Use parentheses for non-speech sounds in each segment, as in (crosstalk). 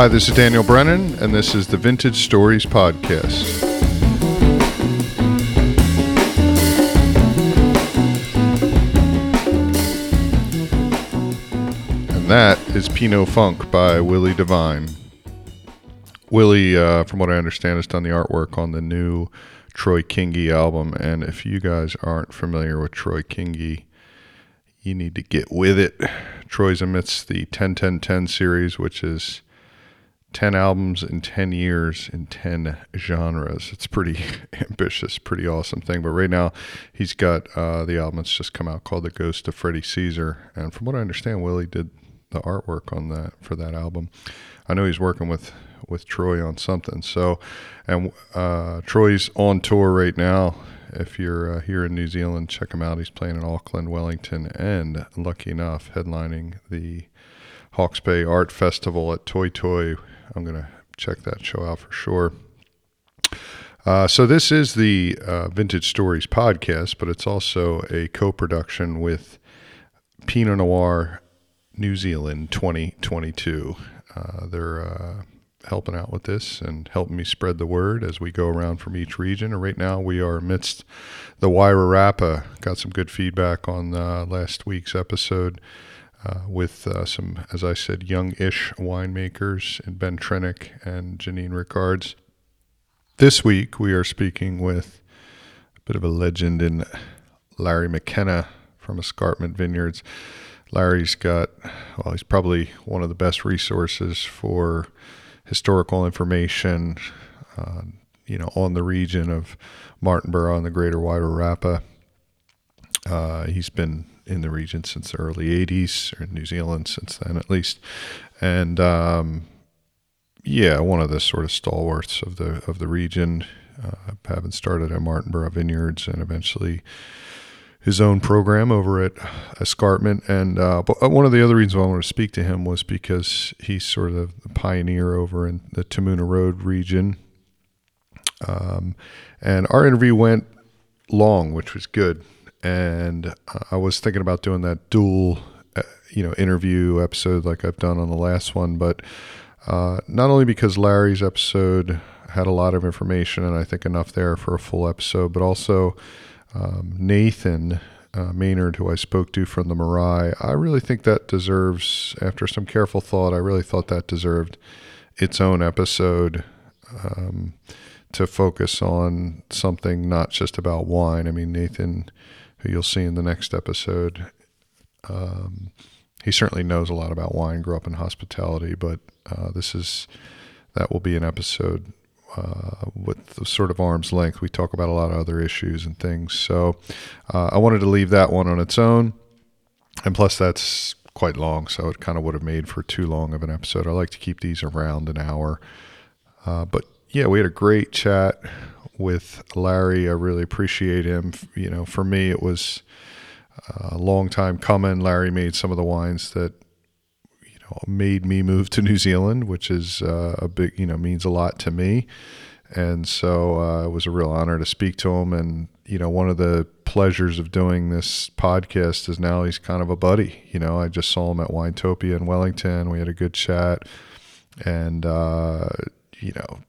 Hi, this is Daniel Brennan, and this is the Vintage Stories Podcast. And that is Pinot Funk by Willie Devine. Willie, uh, from what I understand, has done the artwork on the new Troy Kingi album. And if you guys aren't familiar with Troy Kingi, you need to get with it. Troy's amidst the 10 10 10 series, which is 10 albums in 10 years in 10 genres. It's pretty (laughs) ambitious, pretty awesome thing. But right now, he's got uh, the album that's just come out called The Ghost of Freddie Cesar. And from what I understand, Willie did the artwork on that for that album. I know he's working with with Troy on something. So, and uh, Troy's on tour right now. If you're uh, here in New Zealand, check him out. He's playing in Auckland, Wellington, and lucky enough, headlining the Hawke's Bay Art Festival at Toitoi. I'm going to check that show out for sure. Uh, so this is the uh, Vintage Stories podcast, but it's also a co-production with Pinot Noir New Zealand 2022. Uh, they're uh, helping out with this and helping me spread the word as we go around from each region. And right now we are amidst the Wairarapa. Got some good feedback on uh, last week's episode. Uh, with uh, some, as I said, young-ish winemakers and Ben Trenick and Janine Rickards. This week we are speaking with a bit of a legend in Larry McKenna from Escarpment Vineyards. Larry's got, well, he's probably one of the best resources for historical information, uh, you know, on the region of Martinborough and the Greater Wairarapa. Uh, he's been in the region since the early 80s, or in New Zealand since then at least. And um, yeah, one of the sort of stalwarts of the of the region, uh, having started at Martinborough Vineyards and eventually his own program over at Escarpment. And uh, but uh, one of the other reasons I wanted to speak to him was because he's sort of the pioneer over in the Te Muna Road region. Um, and our interview went long, which was good and I was thinking about doing that dual, uh, you know, interview episode like I've done on the last one, but uh, not only because Larry's episode had a lot of information and I think enough there for a full episode, but also um, Nathan uh, Maynard, who I spoke to from the marae, I really think that deserves, after some careful thought, I really thought that deserved its own episode. Um, to focus on something not just about wine. I mean, Nathan who you'll see in the next episode. Um, he certainly knows a lot about wine, grew up in hospitality, but uh, this is that will be an episode uh, with sort of arm's length. We talk about a lot of other issues and things. So uh, I wanted to leave that one on its own. And plus, that's quite long, so it kind of would have made for too long of an episode. I like to keep these around an hour. Uh, but yeah, we had a great chat with Larry. I really appreciate him. You know, for me, it was a long time coming. Larry made some of the wines that you know made me move to New Zealand, which is uh, a big you know means a lot to me. And so uh, it was a real honor to speak to him. And you know, one of the pleasures of doing this podcast is now he's kind of a buddy. You know, I just saw him at Winetopia in Wellington. We had a good chat, and uh, you know,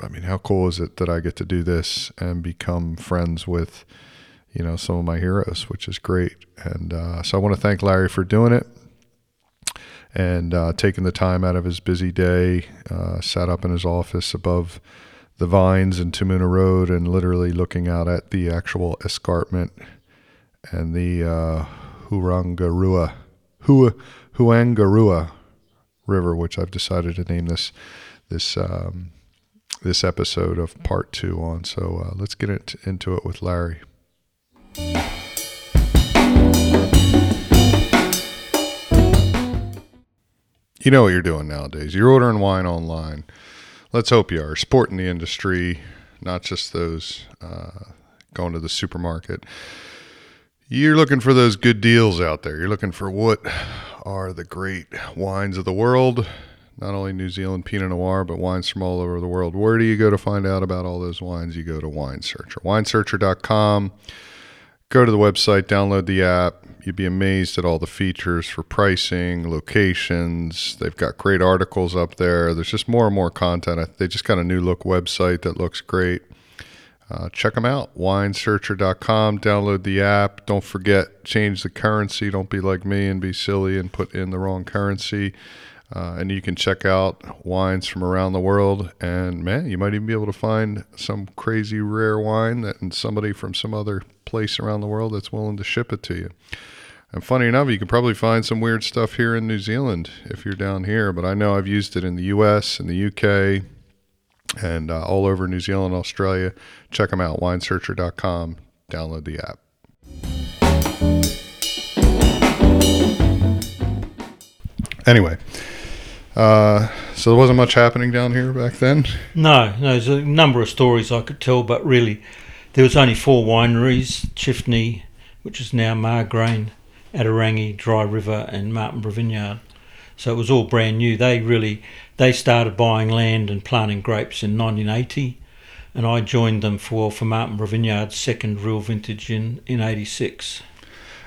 I mean, how cool is it that I get to do this and become friends with, you know, some of my heroes, which is great. And uh, so I want to thank Larry for doing it and uh, taking the time out of his busy day, uh, sat up in his office above the vines in Te Muna Road and literally looking out at the actual escarpment and the uh, Hurangarua, Huangarua River, which I've decided to name this this um, this episode of part two on. So uh, let's get it, into it with Larry. You know what you're doing nowadays. You're ordering wine online. Let's hope you are. Supporting the industry, not just those uh, going to the supermarket. You're looking for those good deals out there. You're looking for what are the great wines of the world not only New Zealand Pinot Noir, but wines from all over the world. Where do you go to find out about all those wines? You go to Wine Searcher. WineSearcher.com. Go to the website, download the app. You'd be amazed at all the features for pricing, locations. They've got great articles up there. There's just more and more content. They just got a new look website that looks great. Uh, check them out, winesearcher.com. Download the app. Don't forget, change the currency. Don't be like me and be silly and put in the wrong currency. Uh, and you can check out wines from around the world. And man, you might even be able to find some crazy rare wine that and somebody from some other place around the world that's willing to ship it to you. And funny enough, you can probably find some weird stuff here in New Zealand if you're down here. But I know I've used it in the U.S. and the U.K. and uh, all over New Zealand, Australia. Check them out, winesearcher.com. Download the app. Anyway, uh, so there wasn't much happening down here back then. No, no, there's a number of stories I could tell, but really, there was only four wineries: Chifney, which is now Margrain, Ata Rangi, Dry River, and Martinborough Vineyard. So it was all brand new. They really they started buying land and planting grapes in 1980, and I joined them for for Martinborough Vineyard's second real vintage in in '86.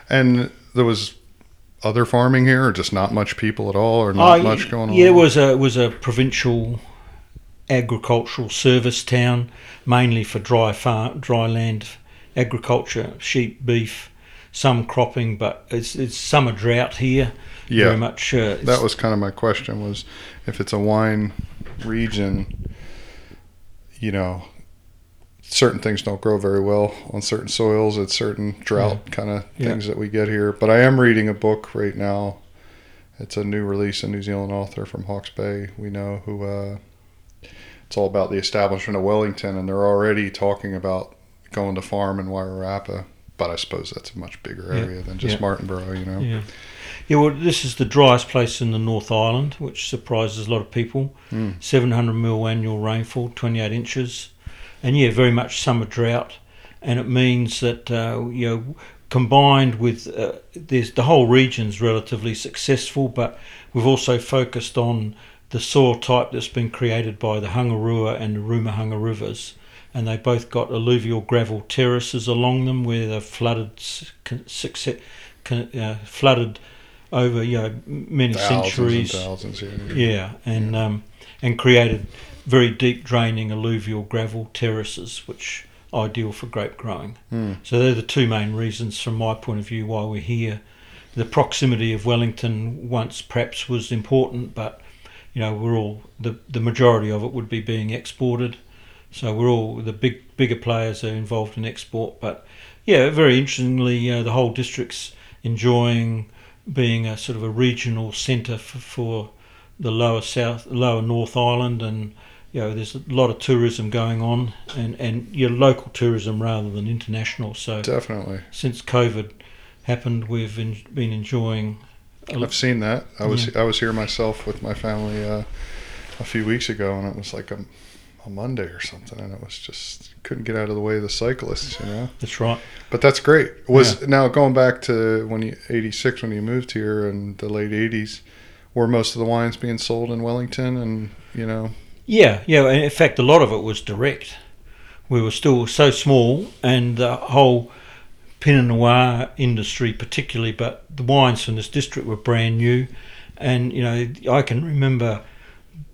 And there was other farming here, or just not much people at all, or not Oh, much going on? Yeah, it was a it was a provincial agricultural service town, mainly for dry farm, dry land agriculture, sheep, beef, some cropping, but it's it's summer drought here. Yeah. very much. Uh, That was kind of my question was if it's a wine region, you know, certain things don't grow very well on certain soils at certain drought kind of Yeah. things that we get here. But I am reading a book right now. It's a new release, a New Zealand author from Hawke's Bay, we know, who uh, it's all about the establishment of Wellington, and they're already talking about going to farm in Wairarapa. But I suppose that's a much bigger Yeah. area than just Yeah. Martinborough, you know. Yeah. Yeah, well, this is the driest place in the North Island, which surprises a lot of people. Mm. 700 mil annual rainfall, 28 inches, and yeah, very much summer drought. And it means that uh, you know, combined with uh, there's the whole region's relatively successful, but we've also focused on the soil type that's been created by the Huangarua and the Ruamahanga rivers. And they both got alluvial gravel terraces along them where they've flooded, uh, flooded over you know many Thousands centuries. and thousands here. Yeah, and um, and created very deep draining alluvial gravel terraces, which are ideal for grape growing. Hmm. So they're the two main reasons, from my point of view, why we're here. The proximity of Wellington once perhaps was important, but you know we're all the the majority of it would be being exported. So we're all the big bigger players are involved in export, but yeah, very interestingly, uh, the whole district's enjoying being a sort of a regional centre for, for the lower south, lower North Island, and you know there's a lot of tourism going on, and and your local tourism rather than international. So Definitely. since COVID happened, we've en- been enjoying. I've seen that. I was I was here myself with my family uh, a few weeks ago, and it was like a, a Monday or something, and it was just couldn't get out of the way of the cyclists, you know. that's right. But that's great. Was now going back to when you eighty six when you moved here in the late eighties, were most of the wines being sold in Wellington, and you know, Yeah, yeah. In fact, a lot of it was direct. We were still so small, and the whole Pinot Noir industry, particularly, but the wines from this district were brand new. And you know, I can remember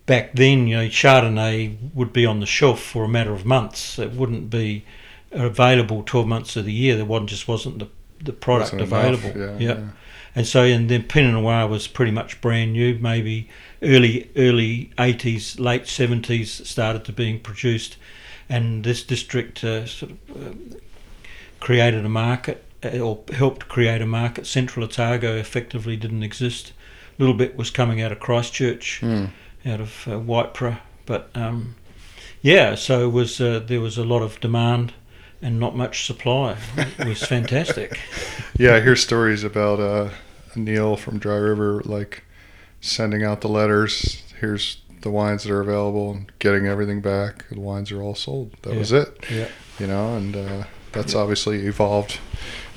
back then, you know, Chardonnay would be on the shelf for a matter of months. It wouldn't be available twelve months of the year. There wasn't just wasn't the the product wasn't enough. available. Yeah, Yep. yeah. And so, and then Pinot Noir was pretty much brand new. Maybe early early eighties, late seventies started to being produced, and this district uh, sort of uh, created a market uh, or helped create a market. Central Otago effectively didn't exist. A little bit was coming out of Christchurch, Mm. out of uh, Waipara, but um, yeah, so it was uh, there was a lot of demand and not much supply. It was fantastic. (laughs) yeah, I hear stories about uh, Neil from Dry River like sending out the letters. Here's the wines that are available, and getting everything back. The wines are all sold. That Yeah. was it. Yeah. you know, and uh, that's obviously evolved,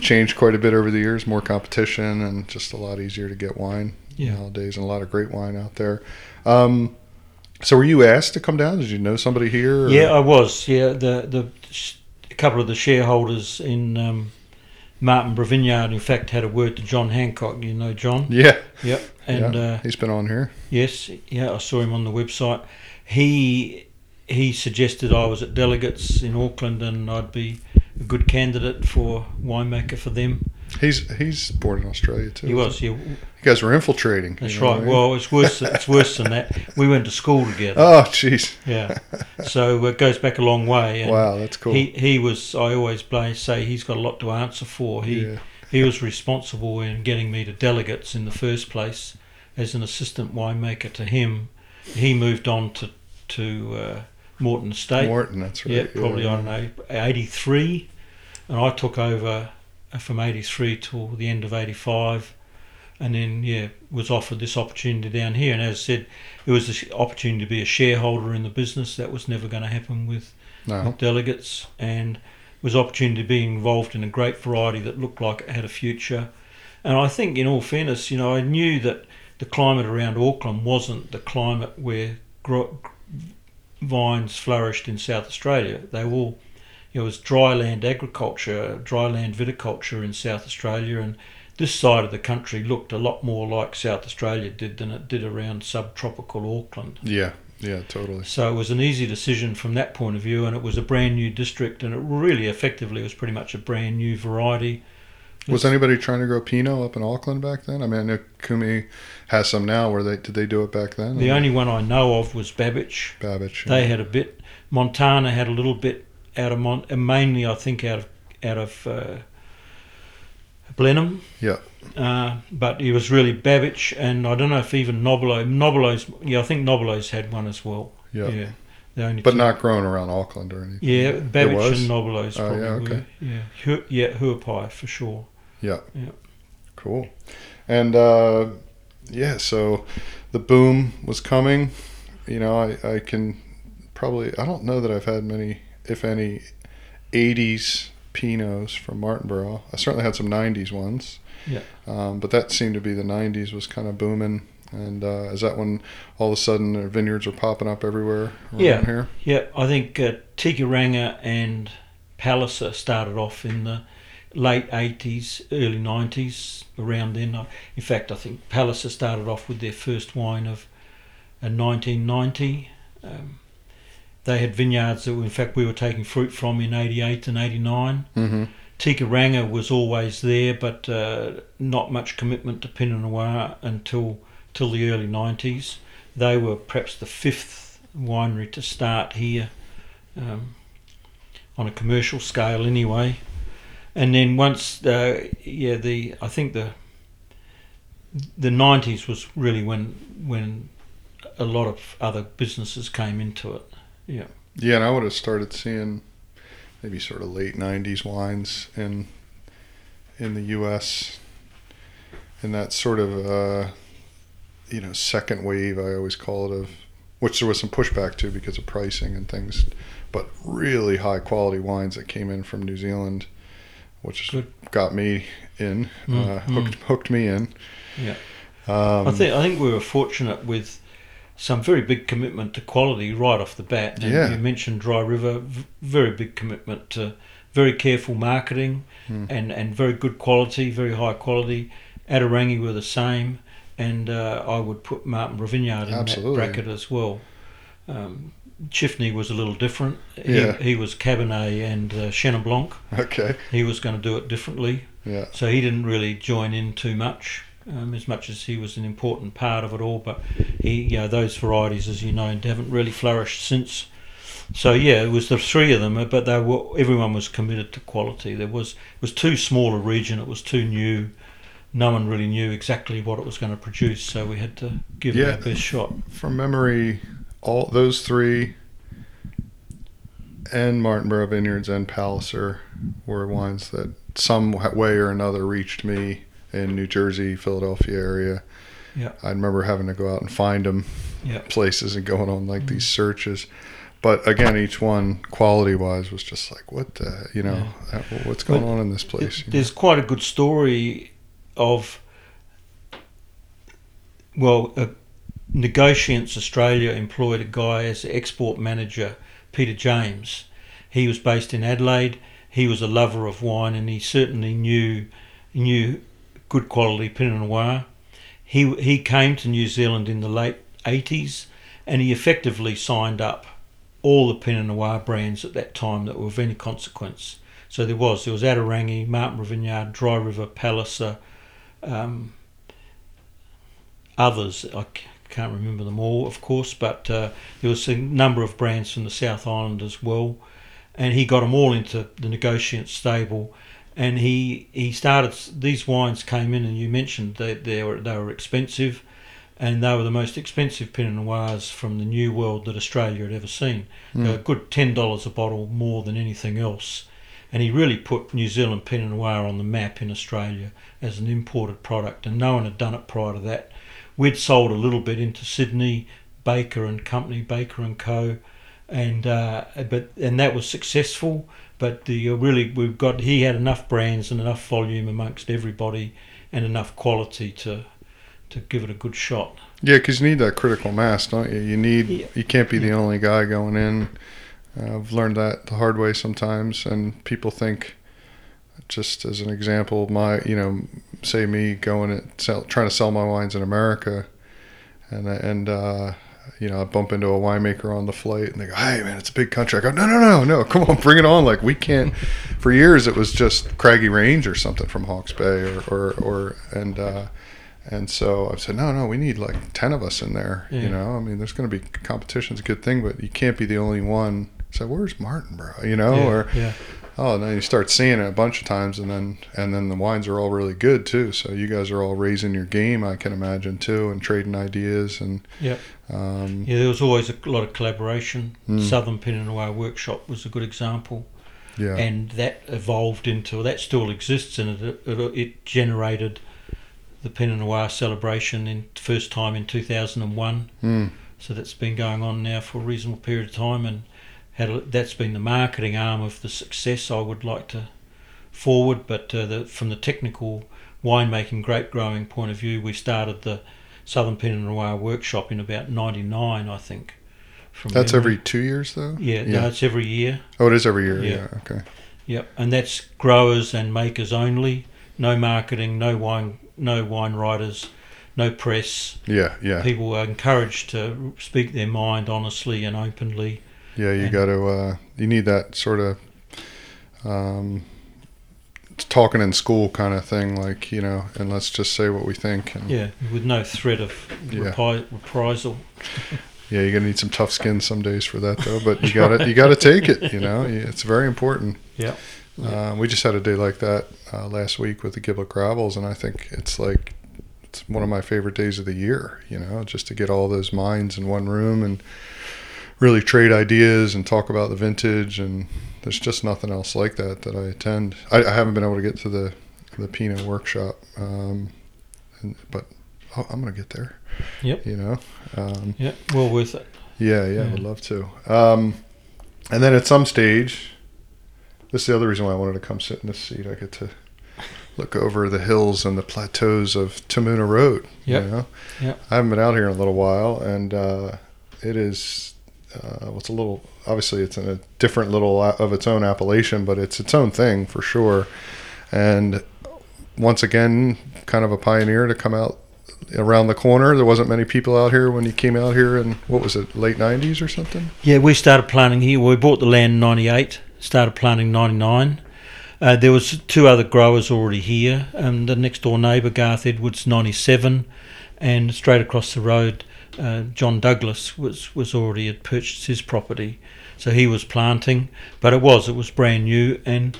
changed quite a bit over the years. More competition and just a lot easier to get wine Yeah. nowadays, and a lot of great wine out there. Um, so, were you asked to come down? Did you know somebody here? or- Yeah, I was. Yeah, the the a couple of the shareholders in um, Martinborough Vineyard, in fact, had a word to John Hancock. You know John? Yeah. Yep. And yeah. uh, he's been on here. yes, yeah, I saw him on the website. He he suggested I was at Delegat's in Auckland and I'd be a good candidate for winemaker for them. He's he's born in Australia too. He was, yeah. You guys were infiltrating. That's you know right. I mean? Well, it's worse. It's worse than that. We went to school together. Oh, jeez. Yeah. So it goes back a long way. Wow, that's cool. He he was. I always say he's got a lot to answer for. He yeah. he was responsible in getting me to Delegat's in the first place as an assistant winemaker to him. He moved on to to uh, Morton Estate. Morton, that's right. yeah, probably I don't know eighty three, and I took over uh, from eighty three till the end of eighty five. And then, yeah, was offered this opportunity down here. And as I said, it was the opportunity to be a shareholder in the business. That was never going to happen with No. Delegat's and was opportunity to be involved in a great variety that looked like it had a future. And I think, in all fairness, you know, I knew that the climate around Auckland wasn't the climate where gro- vines flourished in South Australia. They were all, it was dry land agriculture, dry land viticulture in South Australia, and this side of the country looked a lot more like South Australia did than it did around subtropical Auckland. Yeah. Yeah. Totally. So it was an easy decision from that point of view, and it was a brand new district, and it really effectively was pretty much a brand new variety. Was anybody trying to grow Pinot up in Auckland back then? I mean, I know Kumeu has some now. Where they did they do it back then? The only one I know of was Babich. Babich. They had a bit. Montana had a little bit out of Mon, mainly I think out of out of uh, Blenheim. Yeah. Uh, but it was really Babich, and I don't know if even Nobilo. Nobilo's, yeah, I think Nobilo's had one as well. Yeah. Yeah, the only But two. not grown around Auckland or anything. Yeah, Babich and Nobilo's Oh, probably. yeah, were. okay. Yeah, Hu- yeah, Huapai for sure. Yeah. Yeah. Cool. And uh, yeah, so the boom was coming. You know, I, I can probably I don't know that I've had many, if any, '80s Pinots from Martinborough. I certainly had some '90s ones. Yeah. Um, but that seemed to be the '90s was kind of booming. And uh, is that when all of a sudden the vineyards were popping up everywhere around Yeah. here? Yeah, I think uh, Te Kairanga and Palliser started off in the late 80s, early 90s, around then. Uh, In fact, I think Palliser started off with their first wine of uh, 1990. Um, they had vineyards that, in fact, we were taking fruit from in 88 and 89. Mm-hmm. Te Kairanga was always there, but uh, not much commitment to Pinot Noir until till the early 90s. They were perhaps the fifth winery to start here um, on a commercial scale, anyway. And then once, uh, yeah, the I think the the 90s was really when when a lot of other businesses came into it. Yeah. Yeah, and I would have started seeing maybe sort of late '90s wines in in the U.S. in that sort of uh, you know second wave. I always call it of which there was some pushback to because of pricing and things, but really high quality wines that came in from New Zealand, which Good. got me in, Mm, uh, mm. hooked hooked me in. Yeah. Um, I think I think we were fortunate with some very big commitment to quality right off the bat. And Yeah. You mentioned Dry River, very big commitment to very careful marketing Hmm. and, and very good quality, very high quality. Ata Rangi were the same, and uh, I would put Martin Vineyard in Absolutely. that bracket as well. Um, Chifney was a little different. Yeah. He, he was Cabernet and uh, Chenin Blanc. okay, He was going to do it differently. yeah, So he didn't really join in too much, um, as much as he was an important part of it all. But he, you know, those varieties, as you know, haven't really flourished since. So yeah, it was the three of them, but they were everyone was committed to quality. There was it was too small a region. It was too new. No one really knew exactly what it was going to produce, so we had to give it Yeah. our best shot. from memory, all those three and Martinborough Vineyards and Palliser were wines that some way or another reached me in New Jersey, Philadelphia area. Yeah. I remember having to go out and find them Yeah. places and going on like these searches. But again, each one quality wise was just like, what the, you know, uh, what's going But on in this place? you know? There's quite a good story of, well, uh, Negociants Australia employed a guy as the export manager, Peter James. He was based in Adelaide he was a lover of wine, and he certainly knew knew good quality Pinot Noir. He he came to New Zealand in the late 80s, and he effectively signed up all the Pinot Noir brands at that time that were of any consequence. So there was there was Ata Rangi, Martin Vineyard, Dry River, Palliser, um, others. I can't remember them all, of course, but uh, there was a number of brands from the South Island as well, and he got them all into the negotiant stable. And he, he started. These wines came in, and you mentioned that they were they were expensive, and they were the most expensive Pinot Noirs from the New World that Australia had ever seen. Mm. A good ten dollars a bottle more than anything else, and he really put New Zealand Pinot Noir on the map in Australia as an imported product, and no one had done it prior to that. We'd sold a little bit into Sydney, Baker and Company, Baker and Co, and uh, but and that was successful. But the uh, really we've got he had enough brands and enough volume amongst everybody, and enough quality to to give it a good shot. Yeah, because you need that critical mass, don't you? You need Yeah. you can't be the only guy going in. Uh, I've learned that the hard way sometimes, and people think, just as an example, my you know, say me going and sell, trying to sell my wines in America, and and uh, you know, I bump into a winemaker on the flight, and they go, "Hey, man, it's a big country." I go, "No, no, no, no, come on, bring it on!" Like we can't. (laughs) For years, it was just Craggy Range or something from Hawke's Bay, or or, or and. Uh, and so I said, no, no, we need like 10 of us in there. You know, I mean, there's going to be competition's a good thing, but you can't be the only one. So where's Martin, bro? You know, yeah, or, yeah, oh, and then you start seeing it a bunch of times and then, and then the wines are all really good too. So you guys are all raising your game, I can imagine too, and trading ideas and, Yep. um, yeah. There was always a lot of collaboration. Mm. Southern Pinot Noir Workshop was a good example. yeah. and that evolved into that still exists and it, it, it generated the Pinot Noir celebration in first time in 2001 Mm. so that's been going on now for a reasonable period of time and a, that's been the marketing arm of the success I would like to forward but uh, the, from the technical winemaking grape growing point of view we started the Southern Pinot Noir workshop in about 99 I think from That's memory. every two years though? yeah, Yeah. no it's every year Oh, it is every year. Yeah. Yeah. Okay. Yep, and that's growers and makers only. No marketing, no wine, no wine writers, no press. Yeah. Yeah. People are encouraged to speak their mind honestly and openly. Yeah, you got to. Uh, you need that sort of um, talking in school kind of thing, like you know, and let's just say what we think. And, Yeah, with no threat of Yeah. repi- reprisal. (laughs) yeah, you're gonna need some tough skin some days for that though. But you (laughs) got to you got to take it. You know, it's very important. Yeah. Uh, we just had a day like that uh, last week with the Gimblett Gravels, and I think it's like it's one of my favorite days of the year. You know, just to get all those minds in one room and really trade ideas and talk about the vintage. And there's just nothing else like that that I attend. I, I haven't been able to get to the the Pinot workshop, um, and, but oh, I'm gonna get there. Yep. You know. Um, Yep. Well worth it. yeah, yeah, I would love to. Um, and then at some stage, this is the other reason why I wanted to come sit in this seat. I get to look over the hills and the plateaus of Te Muna Road. Yep. You know? Yep. I haven't been out here in a little while, and uh, it is. Uh, it's a little. Obviously, it's in a different little of its own appellation, but it's its own thing for sure. And once again, kind of a pioneer to come out around the corner. There wasn't many people out here when you came out here in what was it, late '90s or something? Yeah, we started planting here. We bought the land in '98. Started planting '99. Uh, there was two other growers already here. Um, the next door neighbour, Garth Edwards, '97, and straight across the road, uh, John Douglas was was already had purchased his property, so he was planting. But it was it was brand new, and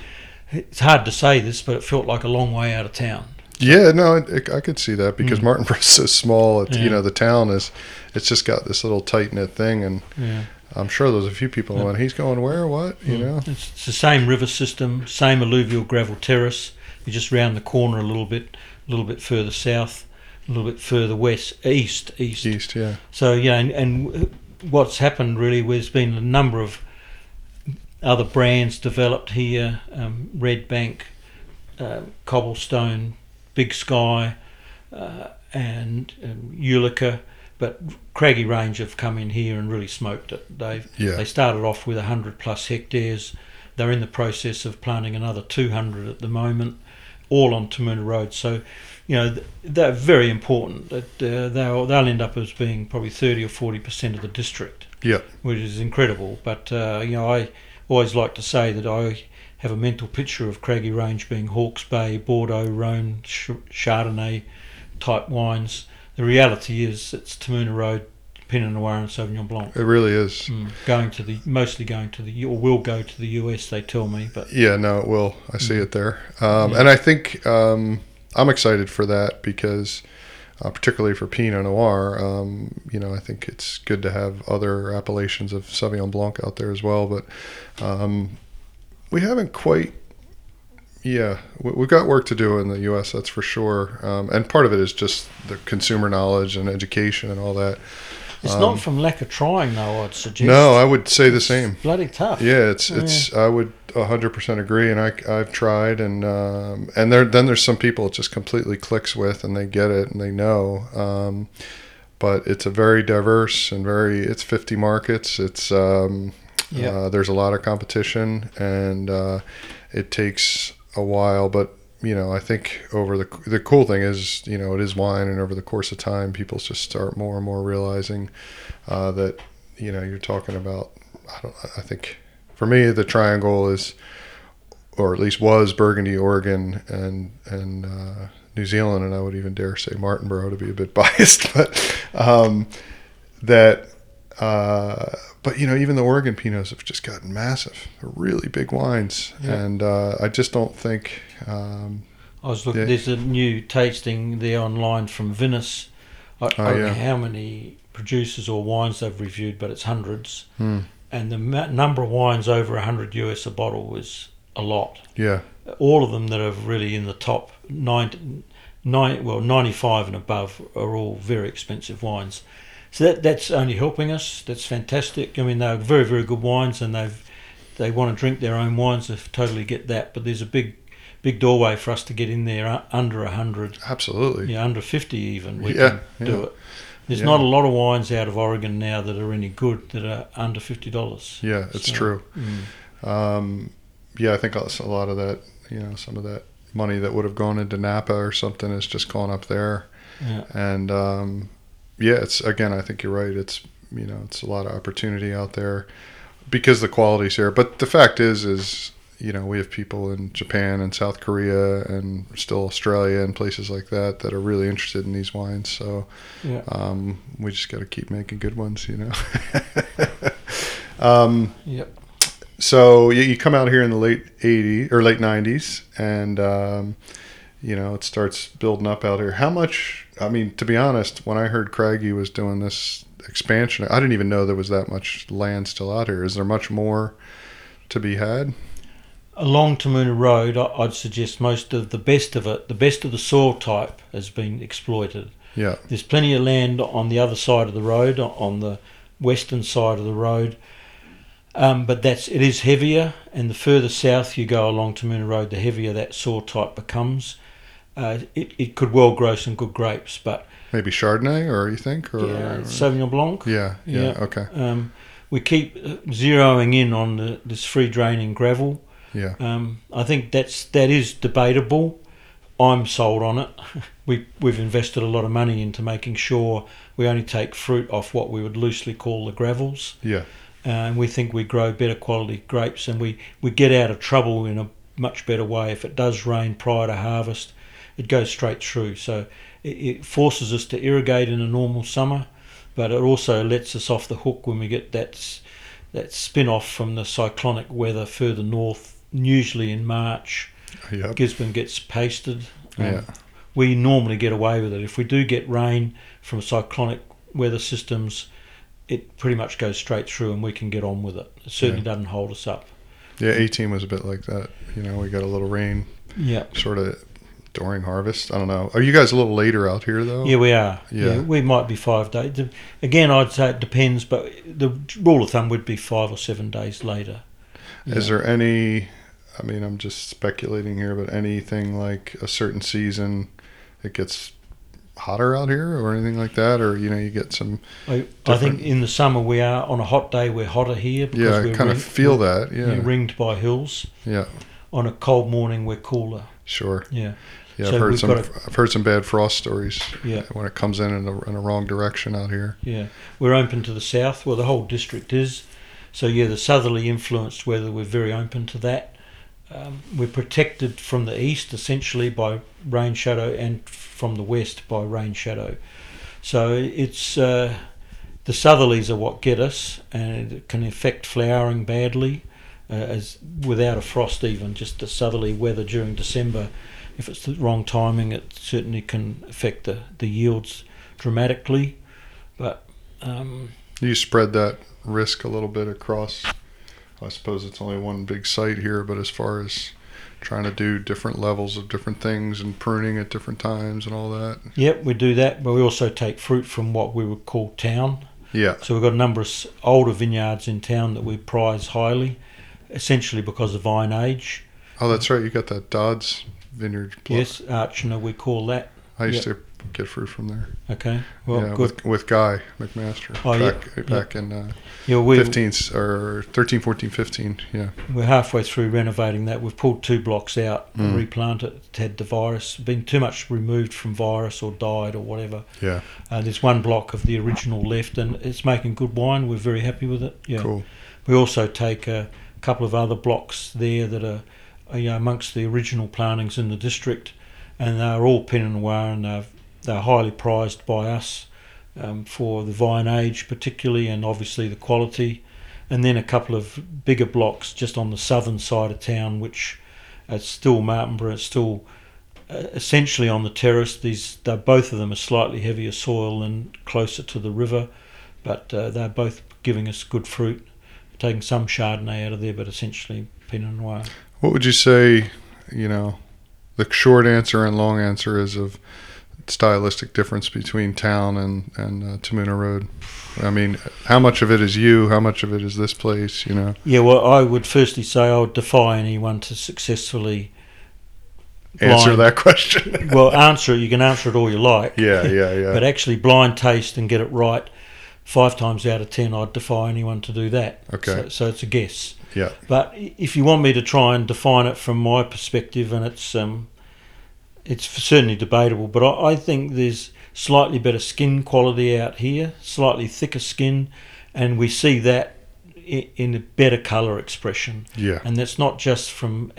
it's hard to say this, but it felt like a long way out of town. Yeah, no, it, I could see that because Mm. Martinborough (laughs) is so small. It's, You know, the town is, it's just got this little tight knit thing, and Yeah. I'm sure there's a few people Yeah. went, "He's going where? What? You Mm. know?" It's, it's the same river system, same alluvial gravel terrace. You just round the corner a little bit, a little bit further south, a little bit further west, east, east. East, yeah, So yeah, and, and what's happened really? There's been a number of other brands developed here: um, Red Bank, uh, Cobblestone, Big Sky, uh, and um, Julicher. But Craggy Range have come in here and really smoked it. They've yeah, they started off with 100 plus hectares, they're in the process of planting another 200 at the moment, all on Te Muna Road. So, you know, th- they're very important. That uh, they'll they'll end up as being probably 30 or 40 percent of the district, Yeah. which is incredible. But uh, you know, I always like to say that I have a mental picture of Craggy Range being Hawke's Bay, Bordeaux, Rhone, Chardonnay type wines. The reality is it's Te Muna Road, Pinot Noir, and Sauvignon Blanc. It really is. Mm, going to the mostly going to the or will go to the US. They tell me, but Yeah, no, it will. I see Mm. it there. Um, Yeah. And I think um, I'm excited for that because, uh, particularly for Pinot Noir, um, you know, I think it's good to have other appellations of Sauvignon Blanc out there as well. But um, we haven't quite. Yeah, we- we've got work to do in the U.S. That's for sure, um, and part of it is just the consumer knowledge and education and all that. It's Um, not from lack of trying, though. I'd suggest. No, I would say the same. bloody tough. Yeah, it's it's. I would hundred percent agree, and I I've tried, and um, and there then there's some people it just completely clicks with, and they get it, and they know. Um, but it's a very diverse and very. It's fifty markets. It's um, Yeah. uh, there's a lot of competition, and uh, it takes a while, but. You know, I think over the the cool thing is, you know, it is wine, and over the course of time, people just start more and more realizing uh, that, you know, you're talking about. I don't. I think for me, the triangle is, or at least was, Burgundy, Oregon, and and uh, New Zealand, and I would even dare say Martinborough to be a bit (laughs) biased, but um, that. Uh, but you know, even the Oregon Pinots have just gotten massive, They're really big wines, Yeah. and uh, I just don't think. Um, I was looking. Yeah. There's a new tasting there online from Vinous. I, I Oh, don't yeah. know how many producers or wines they've reviewed, but it's hundreds. hmm, And the ma- number of wines over 100 US a bottle was a lot. yeah, All of them that are really in the top nine, nine, well, 95 and above are all very expensive wines. So that that's only helping us. That's fantastic. I mean, they're very very good wines, and they've they want to drink their own wines. They totally get that. But there's a big big doorway for us to get in there uh, under 100. absolutely. Yeah, under 50 even, we Yeah, can do yeah. it. There's Yeah. not a lot of wines out of Oregon now that are any good that are under $50. Yeah, it's So, true. Mm. Um, yeah, I think a lot of that, you know, some of that money that would have gone into Napa or something has just gone up there. Yeah. And um, yeah, it's again, I think you're right. It's you know, it's a lot of opportunity out there because the quality's there. But the fact is, is you know, we have people in Japan and South Korea and still Australia and places like that that are really interested in these wines. So Yeah. um, we just got to keep making good ones, you know. (laughs) um, Yep. so you, you come out here in the late 80s or late 90s and um, you know it starts building up out here how much i mean to be honest when i heard Craggy was doing this expansion i didn't even know there was that much land still out here is there much more to be had Along Te Muna Road, I'd suggest most of the best of it, the best of the soil type has been exploited. yeah There's plenty of land on the other side of the road, on the western side of the road, um, but that's it is heavier. And the further south you go along Te Muna Road, the heavier that soil type becomes. Uh, it, it could well grow some good grapes, but maybe chardonnay or you think or yeah, Sauvignon Blanc. yeah yeah, Yeah. okay Um, we keep uh, zeroing in on the, this free draining gravel. yeah Um, I think that's that is debatable. I'm sold on it. (laughs) We we've invested a lot of money into making sure we only take fruit off what we would loosely call the gravels, yeah uh, and we think we grow better quality grapes, and we we get out of trouble in a much better way. If it does rain prior to harvest, it goes straight through. So it, it forces us to irrigate in a normal summer, but it also lets us off the hook when we get that that spin off from the cyclonic weather further north, usually in March. yeah Gisborne gets pasted. Um, Yeah. We normally get away with it. If we do get rain from cyclonic weather systems, it pretty much goes straight through and we can get on with it. It certainly doesn't hold us up. yeah 18 was a bit like that you know we got a little rain Yeah. sort of during harvest i don't know are you guys a little later out here though Yeah, we are. Yeah. Yeah. we might be five days. Again, I'd say it depends, but the rule of thumb would be five or seven days later. Is there any? I mean, I'm just speculating here, but anything like a certain season, it gets hotter out here or anything like that, or you know, you get some. I, I think in the summer we are on a hot day we're hotter here because Yeah, I we're kind of feel that. Yeah, ringed by hills. yeah, On a cold morning we're cooler. Sure. Yeah, Yeah, So I've heard some. I've heard some bad frost stories yeah, when it comes in in a, in a wrong direction out here. yeah. We're open to the south. Well, the whole district is. So yeah, the southerly influenced weather we're very open to that. Um, we're protected from the east essentially by rain shadow and from the west by rain shadow. So it's uh, the southerlies are what get us, and it can affect flowering badly, uh, as without a frost even. Just the southerly weather during December, if it's the wrong timing, it certainly can affect the, the yields dramatically. But um, You spread that risk a little bit across. I suppose it's only one big site here, but as far as trying to do different levels of different things and pruning at different times and all that. yep, we do that. But we also take fruit from what we would call town. Yeah, So we've got a number of older vineyards in town that we prize highly, essentially because of vine age. Oh, that's right. You got that Dodds Vineyard. Plot. Yes, Archner we call that. I used to get fruit from there. Okay, well, yeah, good. with, with Guy McMaster. Oh, yeah, back, yeah. back in uh, Yeah, we 15 or 13, 14, 15. Yeah. we're halfway through renovating that. We've pulled two blocks out and Mm. replanted. It had the virus, been too much removed from virus or died or whatever. Yeah. Uh, there's one block of the original left, and it's making good wine. We're very happy with it. Yeah. Cool. We also take a couple of other blocks there that are, are you know, amongst the original plantings in the district, and they're all Pinot Noir, and they're, they're highly prized by us um, for the vine age, particularly, and obviously the quality. And then a couple of bigger blocks just on the southern side of town, which it's still Martinborough, it's still uh, essentially on the terrace. These, both of them are slightly heavier soil and closer to the river, but uh, they're both giving us good fruit taking some Chardonnay out of there, but essentially Pinot Noir. What would you say, you know, the short answer and long answer is of stylistic difference between town and, and uh, Te Muna Road? I mean, how much of it is you? How much of it is this place? You know, Yeah, well, I would firstly say I would defy anyone to successfully answer blind- that question. (laughs) well, answer it. You can answer it all you like. yeah, yeah, yeah. But actually, blind taste and get it right five times out of ten, I'd defy anyone to do that. Okay. So, so it's a guess. Yeah. But if you want me to try and define it from my perspective, and it's um, it's certainly debatable, but I, I think there's slightly better skin quality out here, slightly thicker skin, and we see that i- in a better colour expression. yeah. And that's not just from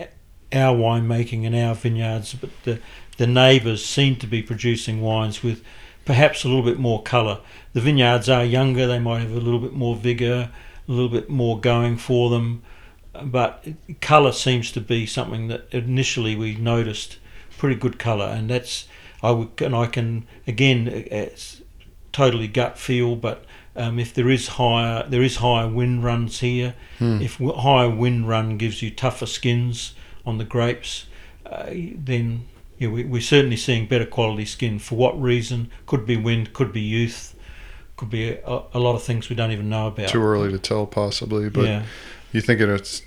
our winemaking and our vineyards, but the the neighbours seem to be producing wines with perhaps a little bit more colour. The vineyards are younger; they might have a little bit more vigour, a little bit more going for them. But colour seems to be something that initially we noticed pretty good colour, and that's I would and I can again it's totally gut feel, but um, if there is higher there is higher wind runs here. Hmm. If higher wind run gives you tougher skins on the grapes, uh, then yeah, we, we're certainly seeing better quality skin. For what reason? Could be wind, could be youth, could be a, a lot of things we don't even know about. Too early to tell, possibly. But yeah, you think it's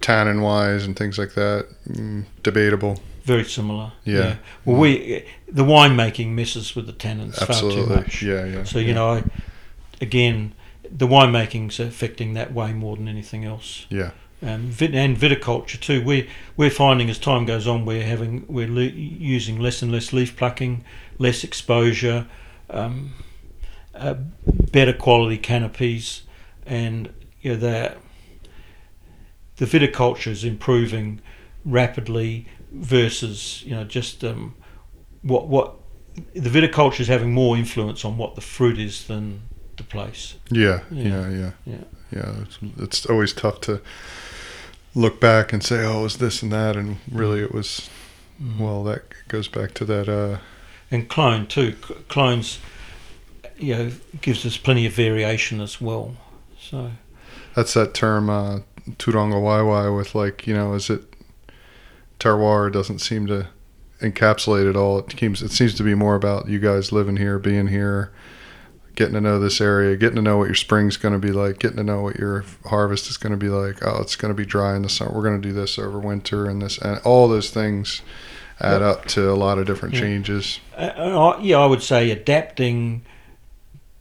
tannin wise and things like that, mm, debatable. very similar. Yeah. Well, we the winemaking messes with the tannins far too much. Yeah, yeah. So you yeah. know, I, again, the winemaking's affecting that way more than anything else. Yeah. Um, vit- and viticulture too. We we're finding as time goes on, we're having we're le- using less and less leaf plucking, less exposure, um, uh, better quality canopies, and you know that the viticulture is improving rapidly versus you know just um, what what the viticulture is having more influence on what the fruit is than the place. Yeah, Yeah. yeah, yeah, Yeah. yeah. It's, it's always tough to look back and say, "Oh, it was this and that," and really, it was. Mm. Well, that goes back to that. Uh, and clone too. Clones, you know, gives us plenty of variation as well. So that's that term, uh, turangawaewae, with like, you know, is it terroir doesn't seem to encapsulate it all. It seems it seems to be more about you guys living here, being here, getting to know this area, getting to know what your spring's going to be like, getting to know what your harvest is going to be like. Oh, it's going to be dry in the summer. We're going to do this over winter and this and all those things. add up to a lot of different Yeah. changes. Uh, uh, yeah, I would say adapting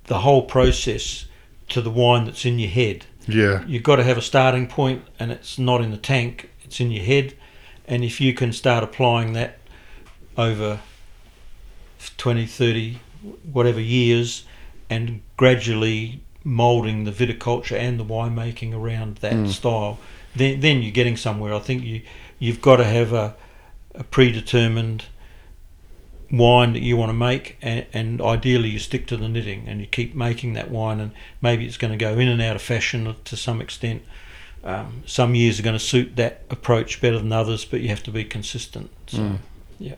the whole process to the wine that's in your head. Yeah, You've got to have a starting point, and it's not in the tank; it's in your head. And if you can start applying that over 20, 30, whatever years, and gradually moulding the viticulture and the winemaking around that Mm. style, then then you're getting somewhere. I think you you've got to have a, a predetermined wine that you want to make, and, and ideally you stick to the knitting and you keep making that wine, and maybe it's going to go in and out of fashion to some extent. Um, some years are going to suit that approach better than others, but you have to be consistent. So, Mm. yeah,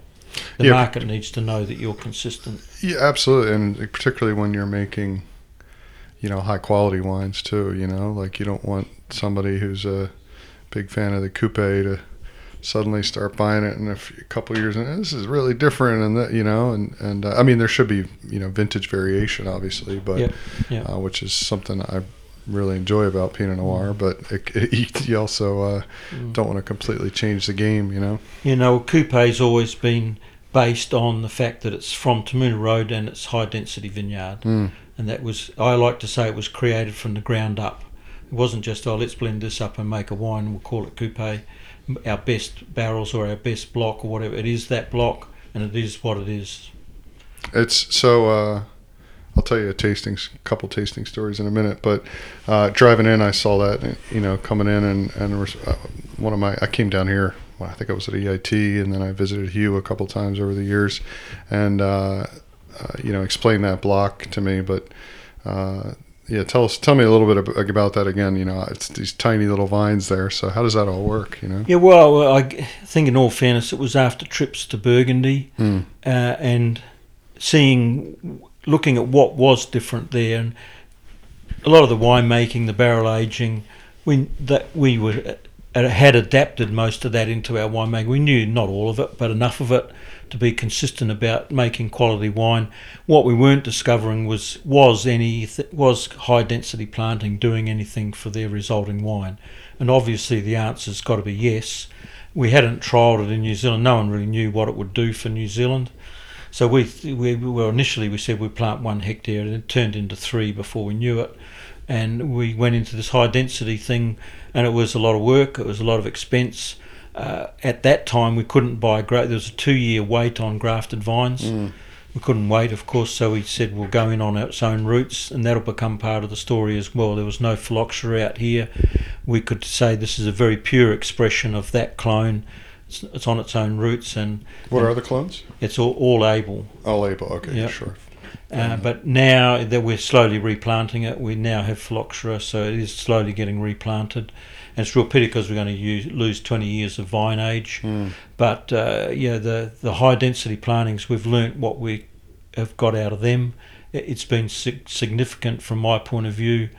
the Yeah. market needs to know that you're consistent. yeah, absolutely, and particularly when you're making, you know, high quality wines too. You know, like you don't want somebody who's a big fan of the Kupe to suddenly start buying it in a couple years and this is really different and that you know and and uh, I mean there should be you know vintage variation obviously but Yep, yeah. Uh, which is something I really enjoy about Pinot Noir but it, it, you also uh, Mm. don't want to completely change the game you know You know, Kupe's always been based on the fact that it's from Te Muna Road and it's high density vineyard. Mm. And that was, I like to say, it was created from the ground up. It wasn't just, oh, let's blend this up and make a wine and we'll call it Kupe, our best barrels or our best block or whatever. It is that block and it is what it is. It's so. Uh, I'll tell you a tasting, couple tasting stories in a minute. But uh, driving in, I saw that you know coming in, and and uh, one of my I came down here. Well, I think I was at EIT, and then I visited Hugh a couple times over the years, and uh, uh, you know explained that block to me. But uh, yeah, tell us, tell me a little bit about that again. You know, it's these tiny little vines there. So how does that all work? You know. Yeah, well, I think in all fairness, it was after trips to Burgundy Mm. uh, and seeing, looking at what was different there, and a lot of the winemaking, the barrel aging, we that we were uh, had adapted most of that into our winemaking. We knew not all of it, but enough of it to be consistent about making quality wine. What we weren't discovering was was any was high density planting doing anything for their resulting wine, and obviously the answer's got to be yes. We hadn't trialled it in New Zealand. No one really knew what it would do for New Zealand. So we, we well initially we said we'd plant one hectare, and it turned into three before we knew it. And we went into this high density thing, and it was a lot of work. It was a lot of expense. Uh, at that time, we couldn't buy gra There was a two-year wait on grafted vines. Mm. We couldn't wait, of course, so we said we'll go in on its own roots, and that'll become part of the story as well. There was no phylloxera out here. We could say this is a very pure expression of that clone. It's, it's on its own roots, and What are the clones? it's all, all Abel. Oh, label. Okay, Yep. sure. Uh, but now that we're slowly replanting it, we now have phylloxera, so it is slowly getting replanted. And it's real pity because we're going to use, lose 20 years of vine age. Mm. But uh, yeah, the the high density plantings, we've learnt what we have got out of them. It- It's been sig- significant from my point of view,